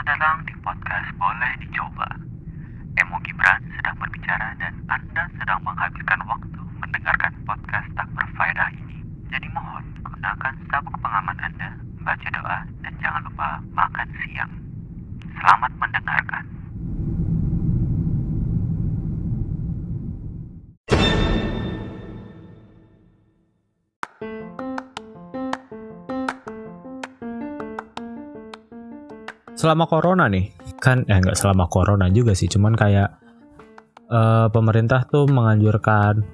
Selamat datang di podcast Boleh Dicoba. Emo Gibran sedang berbicara dan Anda sedang menghabiskan waktu mendengarkan podcast tak selama corona nih. Kan eh nggak selama corona juga sih cuman kayak eh, pemerintah tuh menganjurkan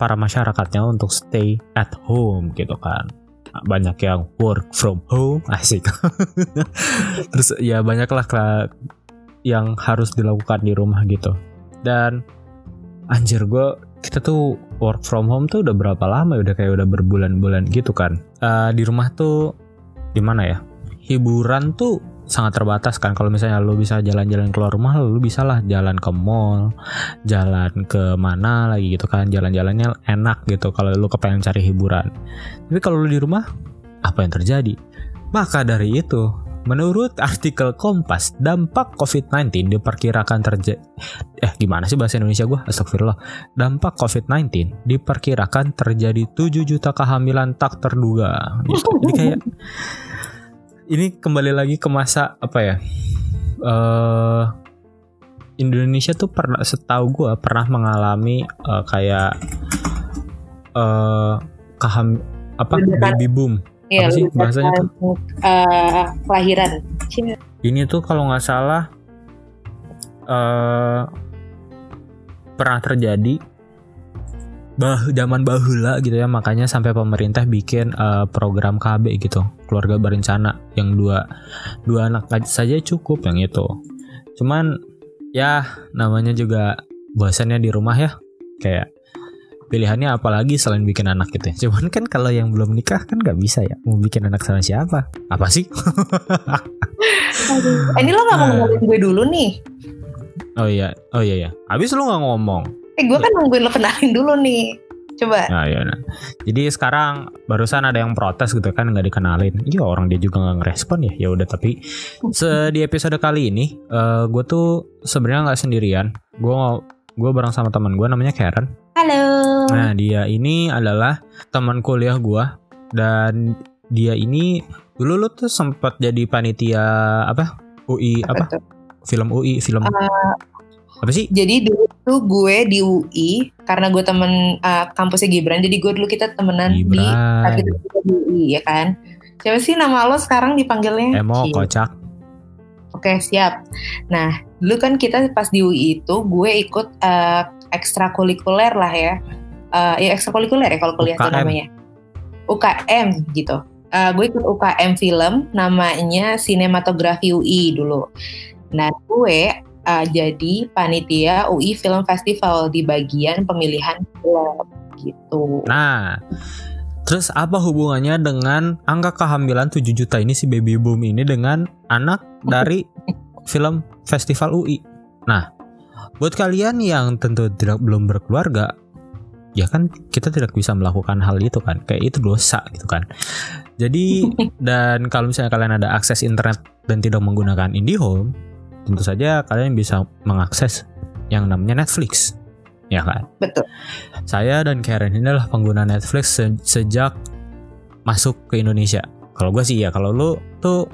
para masyarakatnya untuk stay at home gitu kan. Banyak yang work from home asik. Terus ya banyak lah kela- yang harus dilakukan di rumah gitu. Dan anjir gue kita tuh work from home tuh udah berapa lama ya? Udah kayak udah berbulan-bulan gitu kan. Eh, di rumah tuh gimana ya? Hiburan tuh sangat terbatas kan. Kalau misalnya lu bisa jalan-jalan keluar rumah lu bisa lah jalan ke mall jalan ke mana lagi gitu kan. Jalan-jalannya enak gitu kalau lu kepengen cari hiburan. Tapi kalau lu di rumah apa yang terjadi? Maka dari itu menurut artikel Kompas dampak COVID-19 diperkirakan terjadi eh gimana sih bahasa Indonesia gua? Astagfirullah. Dampak COVID-19 diperkirakan terjadi 7 juta kehamilan tak terduga. Gitu. jadi kayak ini kembali lagi ke masa apa ya? eh Indonesia tuh pernah setahu gue pernah mengalami eh, kayak eh kaham apa baby boom. Iya, Apa sih bahasanya tuh? eh, kelahiran. Ini tuh kalau nggak salah eh pernah terjadi bah zaman bahula gitu ya makanya sampai pemerintah bikin eh, program KB gitu keluarga berencana yang dua dua anak aja saja cukup yang itu cuman ya namanya juga bosannya di rumah ya kayak pilihannya apalagi selain bikin anak gitu ya. cuman kan kalau yang belum nikah kan nggak bisa ya mau bikin anak sama siapa apa sih Eh, ini lo gak mau Eh. ngomongin gue dulu nih. Oh iya, oh iya ya. Habis lu nggak ngomong. Eh gue kan nungguin lo kenalin dulu nih. Coba. Nah, iya, nah. Jadi sekarang barusan ada yang protes gitu kan nggak dikenalin. Iya orang dia juga nggak ngerespon ya. Ya udah tapi se di episode kali ini eh gue tuh sebenarnya nggak sendirian. Gue gue bareng sama teman gue namanya Karen. Halo. Nah dia ini adalah teman kuliah gue dan dia ini dulu lu tuh sempat jadi panitia apa UI apa tuh? film UI film Eh, apa sih Jadi dulu tuh gue di UI karena gue temen eh, kampusnya Gibran. Jadi gue dulu kita temenan di Gibran kita juga di UI ya kan. Siapa sih nama lo sekarang dipanggilnya? Emo Cie. kocak Oke siap. Nah dulu kan kita pas di UI itu gue ikut eh, ekstrakurikuler lah ya. Eh, ya ekstrakurikuler ya kalau kuliah itu UKM. namanya. UKM gitu. Eh, gue ikut UKM film namanya sinematografi UI dulu. Nah gue eh, jadi panitia UI Film Festival di bagian pemilihan film gitu. Nah, terus apa hubungannya dengan angka kehamilan 7 juta ini si baby boom ini dengan anak dari film festival UI? Nah, buat kalian yang tentu tidak belum berkeluarga, ya kan kita tidak bisa melakukan hal itu kan, kayak itu dosa gitu kan. Jadi dan kalau misalnya kalian ada akses internet dan tidak menggunakan IndiHome, tentu saja kalian bisa mengakses yang namanya Netflix, ya kan? Betul. Saya dan Karen ini adalah pengguna Netflix se- sejak masuk ke Indonesia. Kalau gue sih ya, kalau lu tuh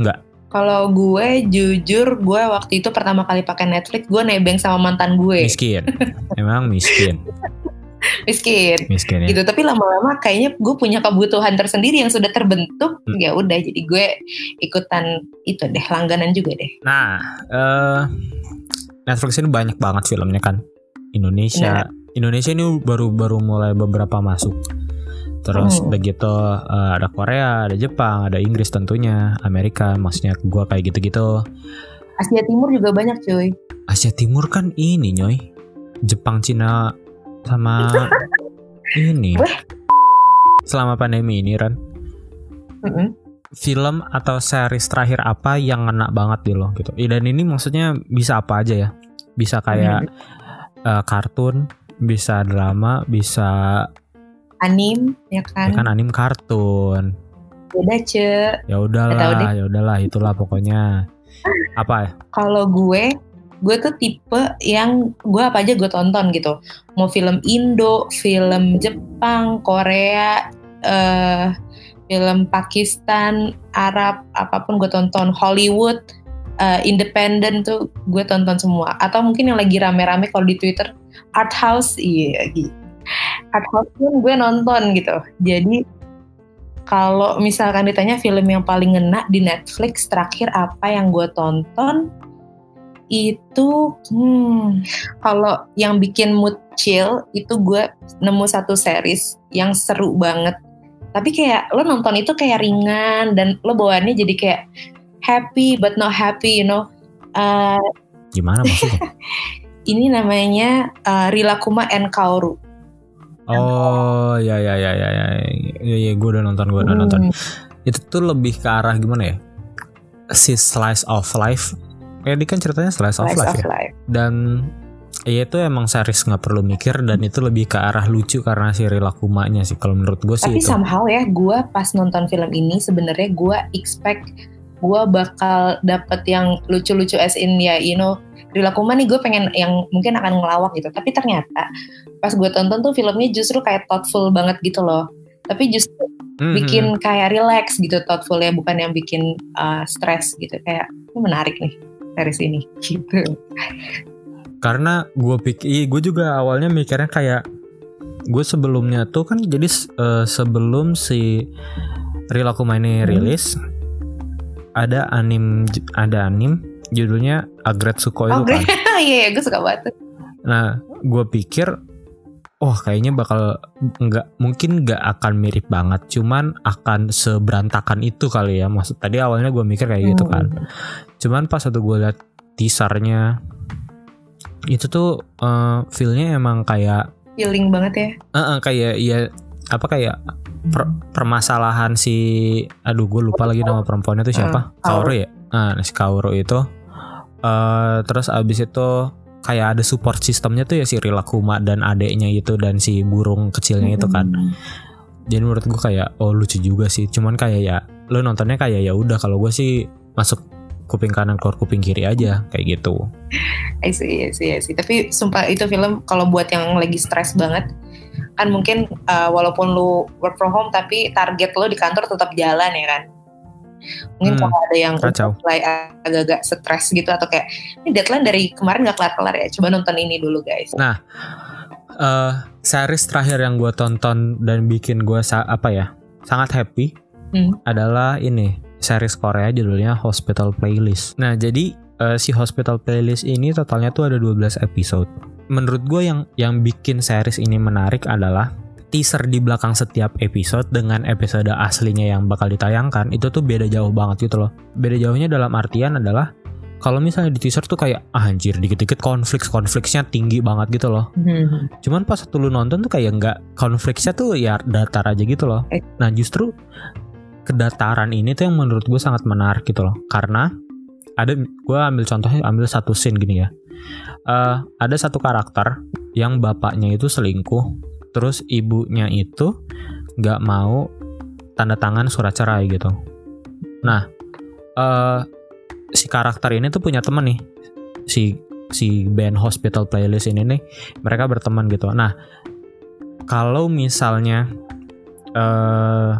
nggak. Kalau gue jujur gue waktu itu pertama kali pakai Netflix gue nebeng sama mantan gue Miskin. Emang miskin. miskin Miskin ya. gitu tapi lama-lama kayaknya gue punya kebutuhan tersendiri yang sudah terbentuk Hmm. ya udah jadi gue ikutan itu deh langganan juga deh Nah, eh Netflix ini banyak banget filmnya kan. Indonesia. Indonesia ini baru baru mulai beberapa masuk. Terus Hmm. begitu eh, ada Korea, ada Jepang, ada Inggris tentunya, Amerika, maksudnya gua kayak gitu-gitu. Asia Timur juga banyak cuy Asia Timur kan ini nyoy Jepang Cina sama ini. Weh. selama pandemi ini Ran Mm-mm. film atau series terakhir apa yang ngena banget di lo gitu? Dan ini maksudnya bisa apa aja ya? Bisa kayak eh, kartun bisa drama bisa anim ya ya kan, kan anim kartun. Beda ce ya udahlah ya udahlah itulah pokoknya. Apa ya? Kalau gue, gue tuh tipe yang gue apa aja gue tonton gitu. Mau film Indo, film Jepang, Korea, eh film Pakistan, Arab, apa pun gue tonton. Hollywood, eh, Independent tuh gue tonton semua. Atau mungkin yang lagi rame-rame kalau di Twitter, art house, iya gitu. Art house pun gue nonton gitu. Jadi kalau misalkan ditanya film yang paling ngena di Netflix terakhir apa yang gue tonton itu hmm, kalau yang bikin mood chill itu gue nemu satu series yang seru banget tapi kayak lo nonton itu kayak ringan dan lo bawaannya jadi kayak happy but not happy you know Uh, Gimana maksudnya? ini namanya uh, Rilakuma and Kaoru oh ya ya ya ya ya ya, ya gue udah nonton gue udah nonton. Hmm, Itu tuh lebih ke arah gimana ya? Si slice of life. Ya ini kan ceritanya slice of life of ya. life Dan ya itu emang series nggak perlu mikir dan itu lebih ke arah lucu karena si Rilakumanya sih kalau menurut gue sih Tapi itu. somehow ya, gue pas nonton film ini sebenarnya gue expect gue bakal dapet yang lucu-lucu as in ya, you know, Rilakuma nih gue pengen yang mungkin akan ngelawak gitu. Tapi ternyata pas gue tonton tuh filmnya justru kayak thoughtful banget gitu loh. Tapi justru Mhm. bikin kayak relax gitu thoughtful ya, bukan yang bikin uh, stres gitu. Kayak menarik nih series ini gitu. karena gue pikir gue juga awalnya mikirnya kayak gue sebelumnya tuh kan jadi eh, sebelum si Rilakuma ini Hmm. rilis ada anim ada anim judulnya Agretsuko itu Oh, kan. Iya, iya, gue suka banget. Nah, gue pikir, oh kayaknya bakal nggak mungkin nggak akan mirip banget, cuman akan seberantakan itu kali ya. Maksud tadi awalnya gue mikir kayak gitu kan. Hmm. Cuman pas waktu gue liat teasernya, itu tuh eh, feelnya emang kayak, Feeling banget ya. eh, eh, kayak ya apa kayak per- permasalahan si, aduh gue lupa lagi nama perempuannya itu siapa? Hmm, Kaoru. Ya. Nah, si Kaoru itu, eh terus abis itu kayak ada support sistemnya tuh ya si Rilakuma dan adeknya itu dan si burung kecilnya itu kan. Hmm. Jadi menurut gue kayak oh lucu juga sih. Cuman kayak ya lo nontonnya kayak ya udah kalau gue sih masuk kuping kanan keluar kuping kiri aja kayak gitu. I see, I see, I see. Tapi sumpah itu film kalau buat yang lagi stres banget kan mungkin uh, walaupun lu work from home tapi target lo di kantor tetap jalan ya kan. Mungkin Hmm, kalau ada yang mulai agak-agak stres gitu atau kayak ini deadline dari kemarin gak kelar-kelar ya. Coba nonton ini dulu guys. Nah, eh series terakhir yang gue tonton dan bikin gue sa- apa ya sangat happy Hmm. adalah ini series Korea judulnya Hospital Playlist. Nah jadi eh, si Hospital Playlist ini totalnya tuh ada 12 episode. Menurut gue yang yang bikin series ini menarik adalah teaser di belakang setiap episode dengan episode aslinya yang bakal ditayangkan itu tuh beda jauh banget gitu loh. Beda jauhnya dalam artian adalah kalau misalnya di teaser tuh kayak ah, anjir dikit-dikit konflik konfliknya tinggi banget gitu loh. Hmm. Cuman pas waktu lu nonton tuh kayak nggak konfliknya tuh ya datar aja gitu loh. Eh. Nah justru kedataran ini tuh yang menurut gue sangat menarik gitu loh. Karena ada gue ambil contohnya ambil satu scene gini ya. Eh, ada satu karakter yang bapaknya itu selingkuh, terus ibunya itu nggak mau tanda tangan surat cerai gitu. Nah, eh si karakter ini tuh punya temen nih, si si band Hospital Playlist ini nih, mereka berteman gitu. Nah, kalau misalnya eh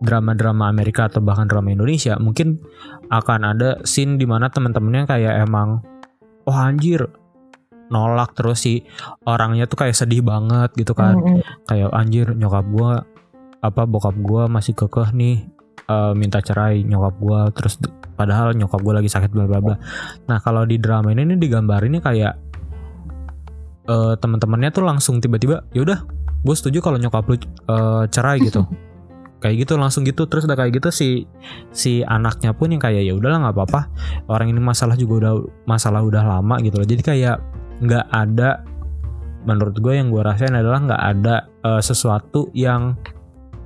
drama-drama Amerika atau bahkan drama Indonesia, mungkin akan ada scene di mana teman-temannya kayak emang, oh anjir, nolak terus si orangnya tuh kayak sedih banget gitu kan Hmm. kayak anjir nyokap gua apa bokap gua masih kekeh nih eh, minta cerai nyokap gua terus padahal nyokap gua lagi sakit bla bla bla. Nah, kalau di drama ini nih digambarinnya kayak eh teman-temannya tuh langsung tiba-tiba yaudah gue setuju kalau nyokap lu eh, cerai gitu. kayak gitu langsung gitu terus udah kayak gitu si si anaknya pun yang kayak ya udahlah nggak apa-apa orang ini masalah juga udah masalah udah lama gitu loh jadi kayak nggak ada menurut gue yang gue rasain adalah nggak ada eh, sesuatu yang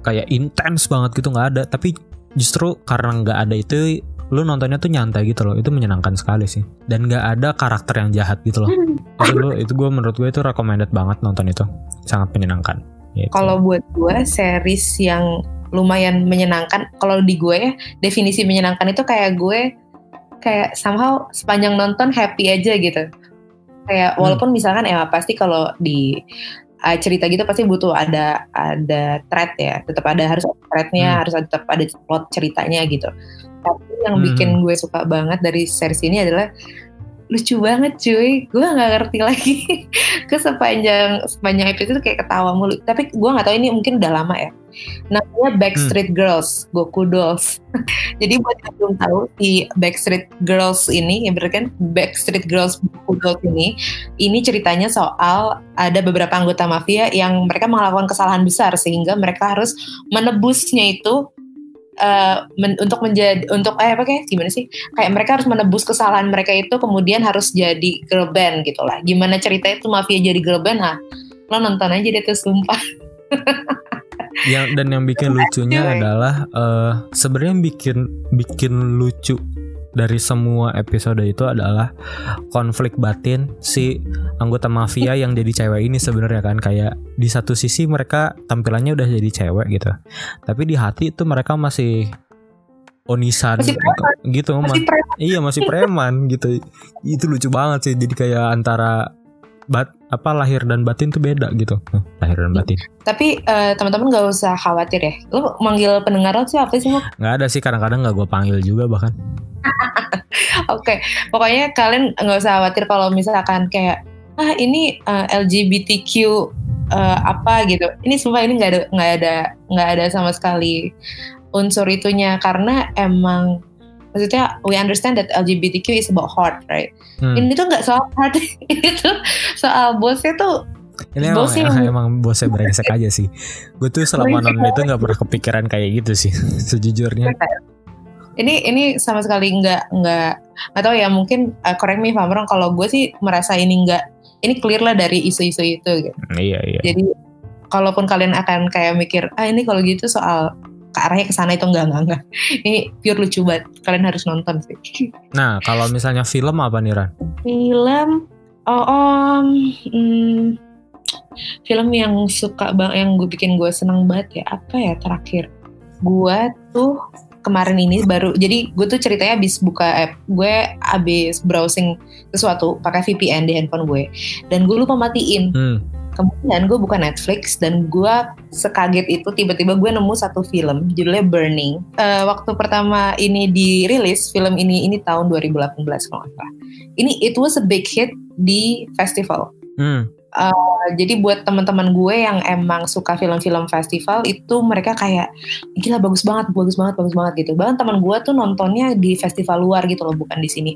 kayak intens banget gitu nggak ada. Tapi justru karena nggak ada itu lu nontonnya tuh nyantai gitu loh. Itu menyenangkan sekali sih. Dan nggak ada karakter yang jahat gitu loh. Itu lu itu gue menurut gue itu recommended banget nonton itu. Sangat menyenangkan. Gitu. Kalau buat gue series yang lumayan menyenangkan, kalau di gue ya definisi menyenangkan itu kayak gue kayak somehow sepanjang nonton happy aja gitu kayak Hmm. walaupun misalkan emang pasti kalau di uh, cerita gitu pasti butuh ada ada thread ya tetap ada harus ada threadnya Hmm. harus ada, tetap ada plot ceritanya gitu tapi yang Hmm. bikin gue suka banget dari series ini adalah lucu banget cuy. Gue nggak ngerti lagi. Ke sepanjang sepanjang episode kayak ketawa mulu. Tapi gue nggak tahu ini mungkin udah lama ya. Namanya Backstreet Girls Goku Dolls. Jadi buat yang belum tahu si Backstreet Girls ini ya bener kan? Backstreet Girls Goku Dolls ini ini ceritanya soal ada beberapa anggota mafia yang mereka melakukan kesalahan besar sehingga mereka harus menebusnya itu eh, men- untuk menjadi untuk eh apa kayak gimana sih? Kayak mereka harus menebus kesalahan mereka itu kemudian harus jadi girl band gitu lah. Gimana ceritanya itu mafia jadi girl band? Nah lo nonton aja deh tuh sumpah. Yang dan yang bikin lucunya adalah eh sebenarnya bikin bikin lucu dari semua episode itu adalah konflik batin si anggota mafia yang jadi cewek ini sebenarnya kan. Kayak di satu sisi mereka tampilannya udah jadi cewek gitu. Tapi di hati itu mereka masih onisan Masih gitu. masih Ma- pre- iya masih preman gitu. Itu lucu banget sih. Jadi kayak antara bat apa lahir dan batin tuh beda gitu. Lahir dan batin. Tapi eh, teman-teman nggak usah khawatir ya. Lo manggil pendengar lo sih apa sih nggak ada sih kadang-kadang nggak gue panggil juga bahkan. Oke, pokoknya kalian nggak usah khawatir kalau misalkan kayak ah ini eh, LGBTQ eh, apa gitu. Ini sumpah ini nggak ada nggak ada nggak ada sama sekali unsur itunya. Karena emang maksudnya we understand that LGBTQ is about heart, right? Hmm. Ini tuh nggak soal heart, ini tuh soal bosnya tuh Ini emang, Bosnya emang, yang- emang bosnya brengsek aja sih. Gue tuh selama nonton itu nggak pernah kepikiran kayak gitu sih, sejujurnya. ini ini sama sekali nggak nggak nggak tahu ya mungkin uh, correct me if I'm wrong kalau gue sih merasa ini nggak ini clear lah dari isu-isu itu gitu. Iya iya. Jadi kalaupun kalian akan kayak mikir ah ini kalau gitu soal ke arahnya ke sana itu enggak enggak enggak. Ini pure lucu banget. Kalian harus nonton sih. Nah kalau misalnya film apa nih Ran? Film oh, om, hmm, film yang suka bang yang gue bikin gue seneng banget ya apa ya terakhir gue tuh kemarin ini baru jadi gue tuh ceritanya abis buka app gue abis browsing sesuatu pakai VPN di handphone gue dan gue lupa matiin Hmm. Kemudian gue buka Netflix dan gue sekaget itu tiba-tiba gue nemu satu film judulnya Burning Eh, waktu pertama ini dirilis film ini ini tahun 2018 kalau nggak salah ini it was a big hit di festival Hmm. Uh, jadi buat teman-teman gue yang emang suka film-film festival itu mereka kayak gila bagus banget, bagus banget, bagus banget gitu. Bahkan teman gue tuh nontonnya di festival luar gitu loh, bukan di sini.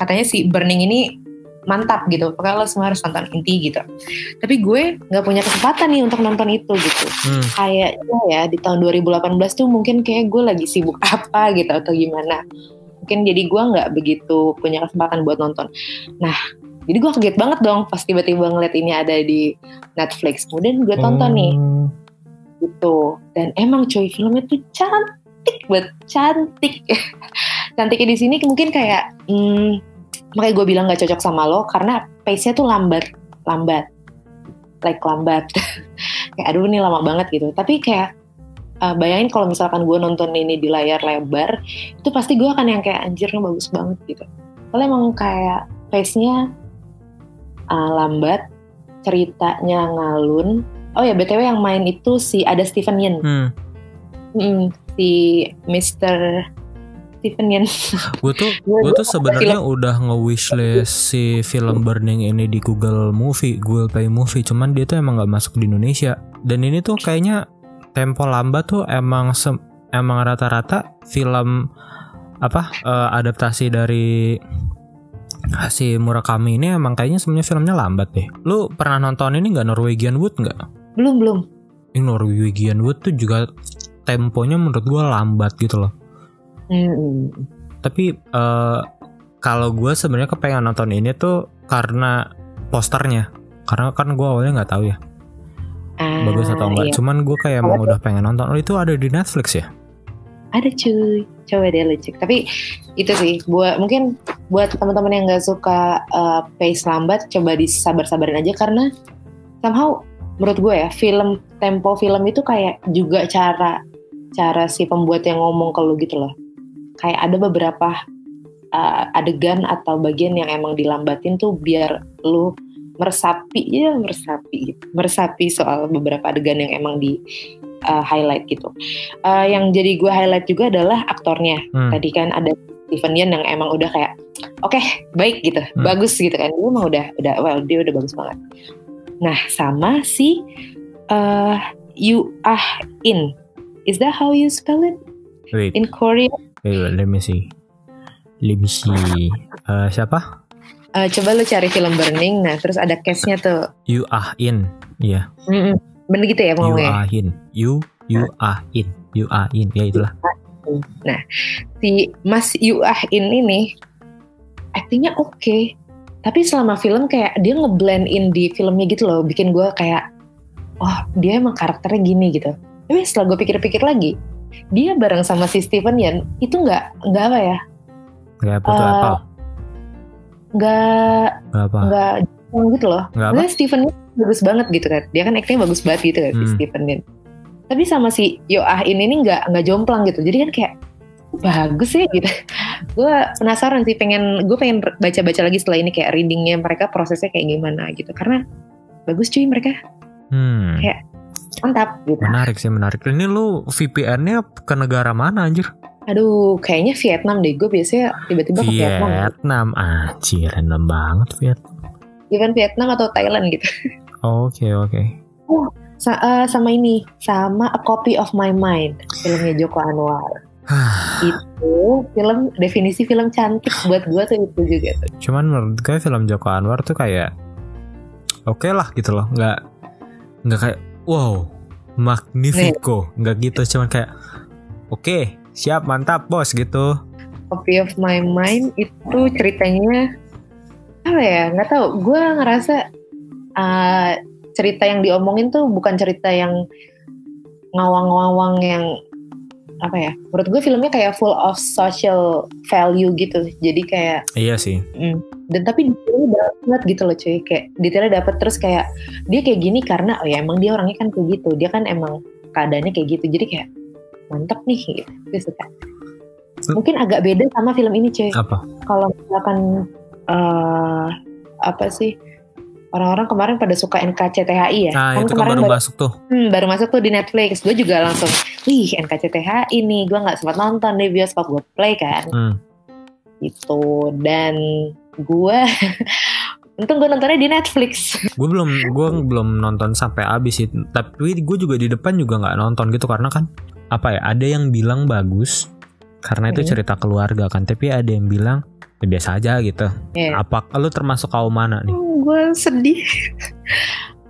Katanya si Burning ini mantap gitu, pokoknya lo semua harus nonton inti gitu. Tapi gue nggak punya kesempatan nih untuk nonton itu gitu. Hmm. Kayaknya ya di tahun 2018 tuh mungkin kayak gue lagi sibuk apa gitu atau gimana. Mungkin jadi gue nggak begitu punya kesempatan buat nonton. Nah, jadi gue kaget banget dong pas tiba-tiba ngeliat ini ada di Netflix. Kemudian gue tonton nih Oh. gitu. Dan emang cuy filmnya tuh cantik banget, cantik. Cantiknya di sini mungkin kayak hmm, makanya gue bilang gak cocok sama lo karena pace-nya tuh lambat, lambat, like lambat. kayak aduh ini lama banget gitu. Tapi kayak uh, bayangin kalau misalkan gue nonton ini di layar lebar, itu pasti gue akan yang kayak anjirnya bagus banget gitu. Soalnya emang kayak pace-nya uh, lambat, ceritanya ngalun. Oh ya btw yang main itu si ada Steven Yeun, Hmm. Mm, si Mr. Steven Yeun. Gue tuh gue tuh sebenarnya udah nge-wishlist si film Burning ini di Google Movie, Google Play Movie, cuman dia tuh emang nggak masuk di Indonesia. Dan ini tuh kayaknya tempo lambat tuh emang emang rata-rata film apa eh, adaptasi dari si Murakami ini emang kayaknya sebenarnya filmnya lambat deh. Lu pernah nonton ini nggak Norwegian Wood nggak? belum belum. Ini Norwegian Wood tuh juga temponya menurut gua lambat gitu loh. Mm, Tapi eh, kalau gue sebenarnya kepengen nonton ini tuh karena posternya. Karena kan gue awalnya nggak tahu ya Ah, bagus atau enggak. iya. Cuman gue kayak emang udah pengen nonton. Oh itu ada di Netflix ya? Ada cuy, coba deh lu cek. Tapi itu sih, buat mungkin buat teman-teman yang nggak suka uh, pace lambat, coba disabar-sabarin aja karena somehow menurut gue ya film tempo film itu kayak juga cara cara si pembuat yang ngomong ke lu gitu loh. Kayak ada beberapa uh, adegan atau bagian yang emang dilambatin tuh biar lu meresapi ya meresapi gitu. meresapi soal beberapa adegan yang emang di uh, highlight gitu. Uh, yang jadi gue highlight juga adalah aktornya. Hmm. Tadi kan ada Steven Yeun yang emang udah kayak oke baik gitu, Hmm. bagus gitu kan. Dia mah udah udah well dia udah bagus banget. Nah sama si uh, Yu Ah In, is that how you spell it Wait, in Korea? Wait, let me see. Let me see. Eh, siapa? Uh, coba lu cari film Burning. Nah terus ada case-nya tuh. You Ah In. Iya. Mm-mm. Bener gitu ya You ngomongnya. Ah In. You You Ah In. You Ah In. Ya itulah. si Mas Yu Ah In ini aktingnya oke tapi selama film kayak dia ngeblend in di filmnya gitu loh bikin gue kayak oh dia emang karakternya gini gitu tapi setelah gue pikir-pikir lagi dia bareng sama si Steven Yeun itu nggak nggak apa ya Gak apa tuh Eh, apa? nggak Gak apa? nggak jomplang gitu loh Nggak apa? Steven bagus banget gitu kan dia kan aktingnya bagus banget gitu kan si Hmm. Steven Yeun tapi sama si Yo Ah In ini nggak nggak jomplang gitu jadi kan kayak bagus ya gitu gue penasaran sih pengen gue pengen baca-baca lagi setelah ini kayak readingnya mereka prosesnya kayak gimana gitu karena bagus cuy mereka Hmm. Kayak- mantap gitu Menarik sih menarik. Ini lu VPN-nya ke negara mana anjir? aduh kayaknya Vietnam deh gue biasanya tiba-tiba ke Vietnam Vietnam. Anjir, random banget Vietnam. even Vietnam atau Thailand gitu Oke oke. Sa- eh, sama ini sama A Copy of My Mind filmnya Joko Anwar itu film definisi film cantik buat gue tuh itu juga tuh Cuman menurut gue film Joko Anwar tuh kayak oke lah gitu loh, nggak nggak kayak wow magnifico, nggak gitu, cuman kayak oke siap mantap bos gitu. Copy of My Mind itu ceritanya apa ya nggak tahu. Gue ngerasa uh, cerita yang diomongin tuh bukan cerita yang ngawang-ngawang yang apa ya menurut gue filmnya kayak full of social value gitu. Jadi kayak Iya sih. dan tapi detailnya banget gitu loh cuy. Kayak detailnya dapet terus kayak dia kayak gini karena oh ya emang dia orangnya kan kayak gitu. Dia kan emang keadaannya kayak gitu. Jadi kayak mantep nih gitu. Gue suka. Mungkin agak beda sama film ini cuy. Apa? kalau misalkan eh apa sih orang-orang kemarin pada suka NKCTHI ya Nah itu kan kemarin baru baru, masuk tuh. hmm, baru masuk tuh di Netflix gue juga langsung wih NKCTHI nih gue nggak sempat nonton di bioskop gue play kan Hmm. gitu dan gue untung gue nontonnya di Netflix Gue belum gue belum nonton sampai habis sih. Tapi gue juga di depan juga nggak nonton gitu karena kan apa ya? Ada yang bilang bagus karena itu Hmm. cerita keluarga kan. Tapi ada yang bilang ya biasa aja gitu. Iya. Apa lu termasuk kaum mana nih? gue sedih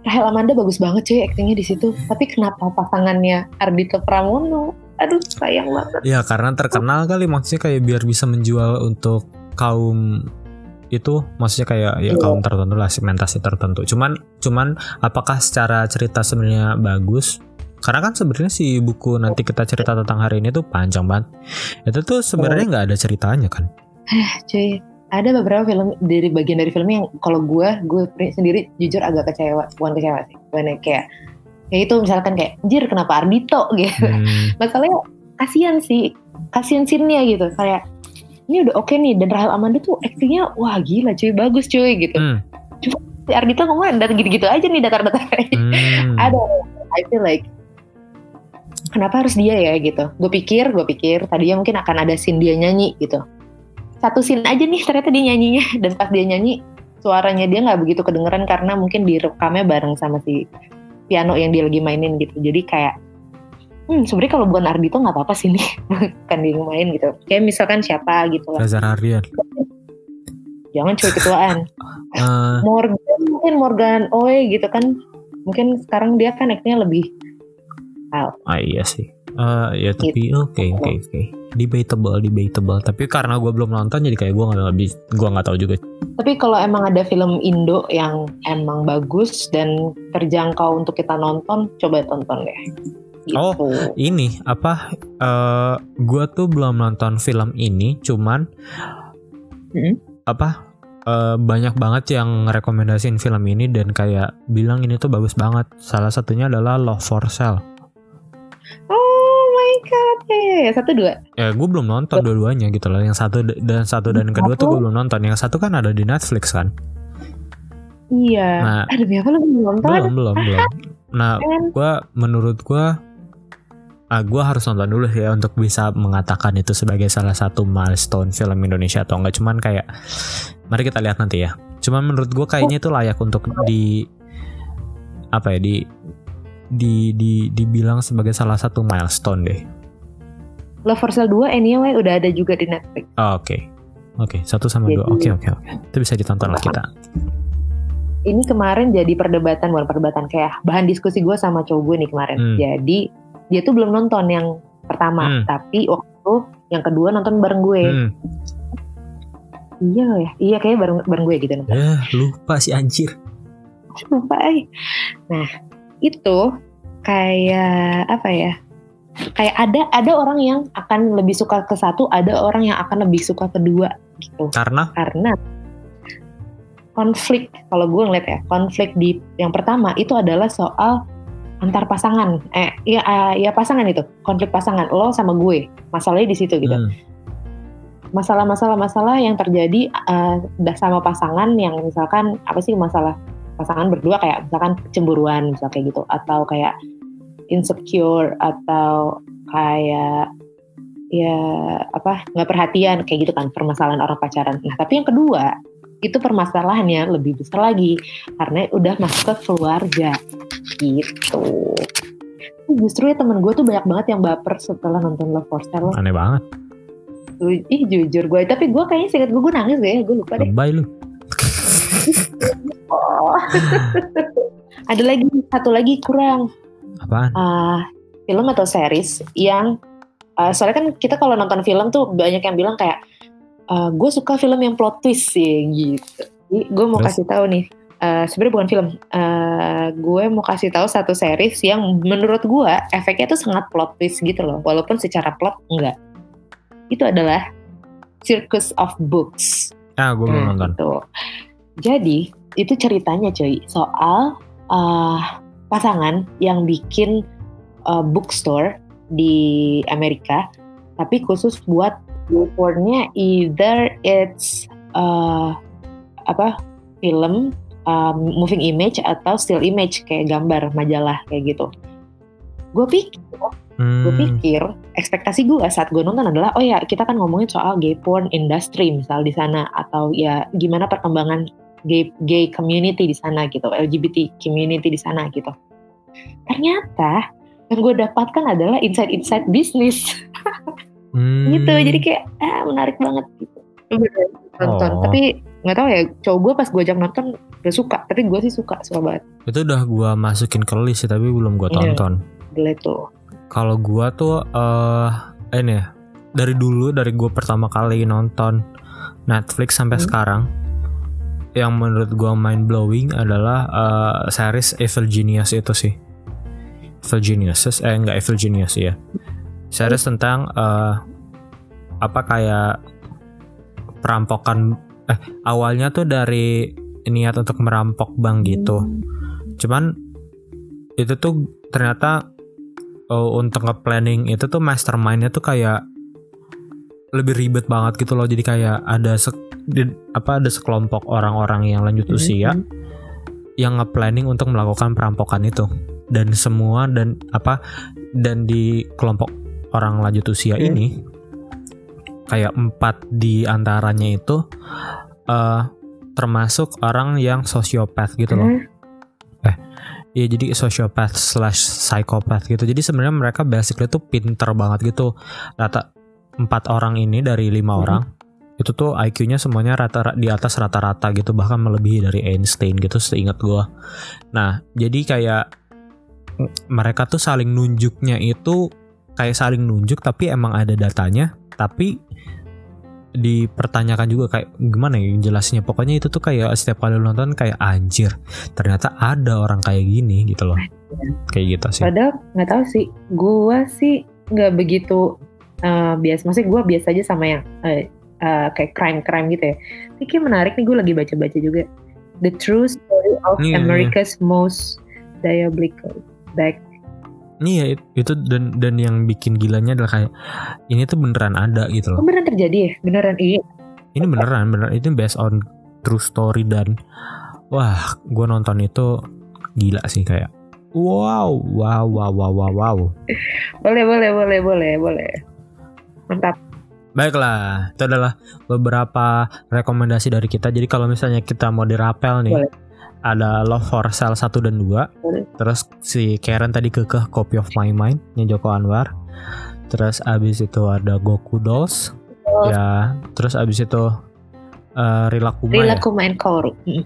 Rahel Amanda bagus banget cuy aktingnya di situ tapi kenapa pasangannya Ardito Pramono aduh sayang banget Ya karena terkenal kali maksudnya kayak biar bisa menjual untuk kaum itu maksudnya kayak ya Iya. kaum tertentu lah segmentasi tertentu. Cuman cuman apakah secara cerita sebenarnya bagus? Karena kan sebenarnya si buku nanti kita cerita tentang hari ini tuh panjang banget. Itu tuh sebenarnya nggak ada ceritanya kan? Cuy. Ada beberapa film dari bagian dari filmnya yang kalau gue gue sendiri jujur agak kecewa. Bukan kecewa sih bukan kayak kayak itu misalkan kayak jir kenapa Ardito gitu. Hmm, masalahnya kasihan sih kasihan scene-nya gitu. Kayak ini udah oke nih dan Rahel Amanda tuh aktingnya wah gila cuy. Bagus cuy gitu. Hmm, si Ardito ngomong dan gitu-gitu aja nih datar-datar hmm. ada I feel like kenapa harus dia ya? gitu. Gue pikir gue pikir tadinya mungkin akan ada scene dia nyanyi gitu satu scene aja nih ternyata dia nyanyinya. Dan pas dia nyanyi suaranya dia nggak begitu kedengeran karena mungkin direkamnya bareng sama si piano yang dia lagi mainin gitu. Jadi kayak hmm sebenarnya kalau bukan Ardito nggak apa-apa sih nih. Kan dia main gitu. Kayak misalkan siapa gitu lah. Reza Hardian. jangan cuy ketuaan. Eh, Morgan mungkin Morgan Oe gitu kan. Mungkin sekarang dia kan actingnya lebih ah iya sih. Eh, ya tapi Gitu. oke oke oke. Debatable debatable. Tapi karena gue belum nonton jadi kayak gue nggak lebih gue nggak tahu juga. Tapi kalau emang ada film Indo yang emang bagus dan terjangkau untuk kita nonton, coba tonton deh. Gitu. Oh. ini apa eh gua tuh belum nonton film ini cuman Hmm. apa eh, banyak banget yang rekomendasiin film ini dan kayak bilang ini tuh bagus banget salah satunya adalah Love for Sale Oh god, iya, iya, iya, satu dua. Ya gue belum nonton dua-duanya gitu loh. Yang satu dan satu dan yang kedua tuh gue belum nonton. Yang satu kan ada di Netflix kan. Iya. Nah. Ada berapa lo belum nonton? Belum belum belum. Nah gue menurut gue ah gue harus nonton dulu ya untuk bisa mengatakan itu sebagai salah satu milestone film Indonesia atau enggak cuman kayak mari kita lihat nanti ya cuman menurut gue kayaknya itu layak untuk di apa ya di di di dibilang sebagai salah satu milestone deh Love for Sale 2 anyway udah ada juga di Netflix. Oh, oke oke satu sama dua oke Jadi- oke oke itu bisa ditonton lah kita Ini kemarin jadi perdebatan, bukan perdebatan kayak bahan diskusi gue sama cowok gue nih kemarin. Hmm. Jadi dia tuh belum nonton yang pertama, Hmm. tapi waktu yang kedua nonton bareng gue. hmm. Iya ya, iya kayaknya bareng bareng gue gitu nonton. ya lupa si anjir Lupa ay. Nah itu kayak apa ya? Kayak ada ada orang yang akan lebih suka ke satu, ada orang yang akan lebih suka kedua gitu. karena Karena konflik kalau gue ngeliat ya konflik di yang pertama itu adalah soal antar pasangan. Eh ya eh, ya pasangan itu konflik pasangan lo sama gue masalahnya di situ gitu. hmm, Masalah-masalah masalah yang terjadi eh, udah sama pasangan yang misalkan apa sih masalah pasangan berdua kayak misalkan cemburuan misal kayak gitu atau kayak insecure atau kayak ya apa nggak perhatian kayak gitu kan permasalahan orang pacaran. Nah tapi yang kedua itu permasalahannya lebih besar lagi karena udah masuk ke keluarga gitu. Justru ya temen gue tuh banyak banget yang baper setelah nonton Love for Sale. aneh banget Ih jujur gue, tapi gue kayaknya singkat gue, gue nangis deh, gue lupa deh. lebay lu Oh. Ada lagi satu lagi kurang apaan Ah, film atau series yang ah, soalnya kan kita kalau nonton film tuh banyak yang bilang kayak gue suka film yang plot twist sih gitu. Jadi gue mau Terus? kasih tahu nih, eh, sebenarnya bukan film, Eh, gue mau kasih tahu satu series yang menurut gue efeknya tuh sangat plot twist gitu loh, walaupun secara plot enggak. Itu adalah Circus of Books. ah gue belum Nah, nonton gitu. Jadi itu ceritanya cuy soal uh, pasangan yang bikin uh, bookstore di Amerika, tapi khusus buat billboardnya either it's uh, apa film, um, moving image atau still image kayak gambar majalah kayak gitu. Gue pikir gue Hmm, pikir ekspektasi gue saat gue nonton adalah oh ya kita kan ngomongin soal gay porn industry misal di sana atau ya gimana perkembangan gay gay community di sana gitu LGBT community di sana gitu ternyata yang gue dapatkan adalah inside inside bisnis hmm. gitu jadi kayak ah menarik banget gitu Gue nonton Oh. tapi nggak tahu ya cowok gue pas gue ajak nonton gak suka tapi gue sih suka suka banget itu udah gue masukin ke list sih tapi belum gue Iya. tonton gila tuh Kalau gua tuh eh ini ya, dari dulu dari gua pertama kali nonton Netflix sampai Hmm. sekarang yang menurut gua mind blowing adalah eh, series Evil Genius itu sih. Evil Geniuses eh enggak Evil Genius ya. Series tentang eh apa kayak perampokan eh awalnya tuh dari niat untuk merampok bank gitu. Cuman itu tuh ternyata uh, untuk nge-planning itu tuh mastermindnya tuh kayak lebih ribet banget gitu loh jadi kayak ada di- apa ada sekelompok orang-orang yang lanjut Hmm. usia yang nge-planning untuk melakukan perampokan itu dan semua dan apa dan di kelompok orang lanjut usia Hmm. ini kayak empat di antaranya itu eh termasuk orang yang sosiopat gitu loh Hmm. Iya jadi sociopath slash psychopath gitu. Jadi sebenarnya mereka basically tuh pinter banget gitu. Rata empat orang ini dari lima Mhm. orang itu tuh IQ-nya semuanya rata di atas rata-rata gitu bahkan melebihi dari Einstein gitu seingat gua. Nah jadi kayak mereka tuh saling nunjuknya itu kayak saling nunjuk tapi emang ada datanya tapi dipertanyakan juga kayak gimana ya jelasnya pokoknya itu tuh kayak setiap kali lu nonton kayak anjir ternyata ada orang kayak gini gitu loh kayak gitu sih Padahal nggak tahu sih, gue sih nggak begitu eh, biasa. Maksudnya gue biasa aja sama yang eh, eh, kayak crime-crime gitu ya. Ini kayak menarik nih gue lagi baca-baca juga. The True Story of Iya, iya. America's Most Diabolical Back Iya it- itu dan dan yang bikin gilanya adalah kayak ini tuh beneran ada gitu Oh, loh. beneran terjadi ya? Beneran iya. Ini beneran beneran itu based on true story dan wah gue nonton itu gila sih kayak wow wow wow wow wow wow. Boleh, boleh, boleh, boleh, boleh. Mantap. Baiklah, itu adalah beberapa rekomendasi dari kita. Jadi kalau misalnya kita mau dirapel nih, Boleh. ada Love for Sale 1 dan 2. Boleh. Terus si Karen tadi kekeh Copy of My Mind nya Joko Anwar. Terus abis itu ada Goku Dolls. Dolls. Ya, terus abis itu eh Rilakkuma ya. Rilaku main Koru. Mm.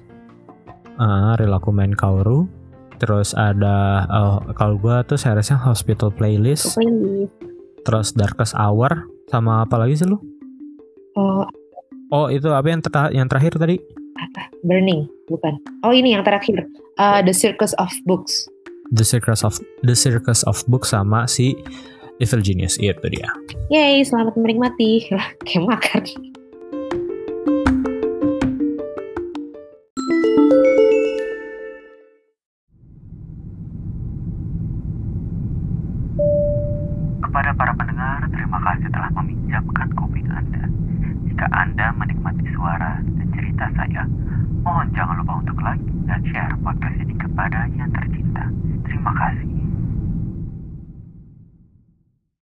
Ah, Rilakkuma and Kaoru. Terus ada oh, kalau gua tuh seriesnya Hospital Playlist, Playlist. terus Darkest Hour sama apa lagi sih lu? Oh, Oh, itu apa yang ter- yang terakhir tadi? Burning, bukan. Oh, ini yang terakhir. Uh, The Circus of Books. The Circus of The Circus of Books sama si Evil Genius itu dia. Yay, selamat menikmati. Lah, kayak makan.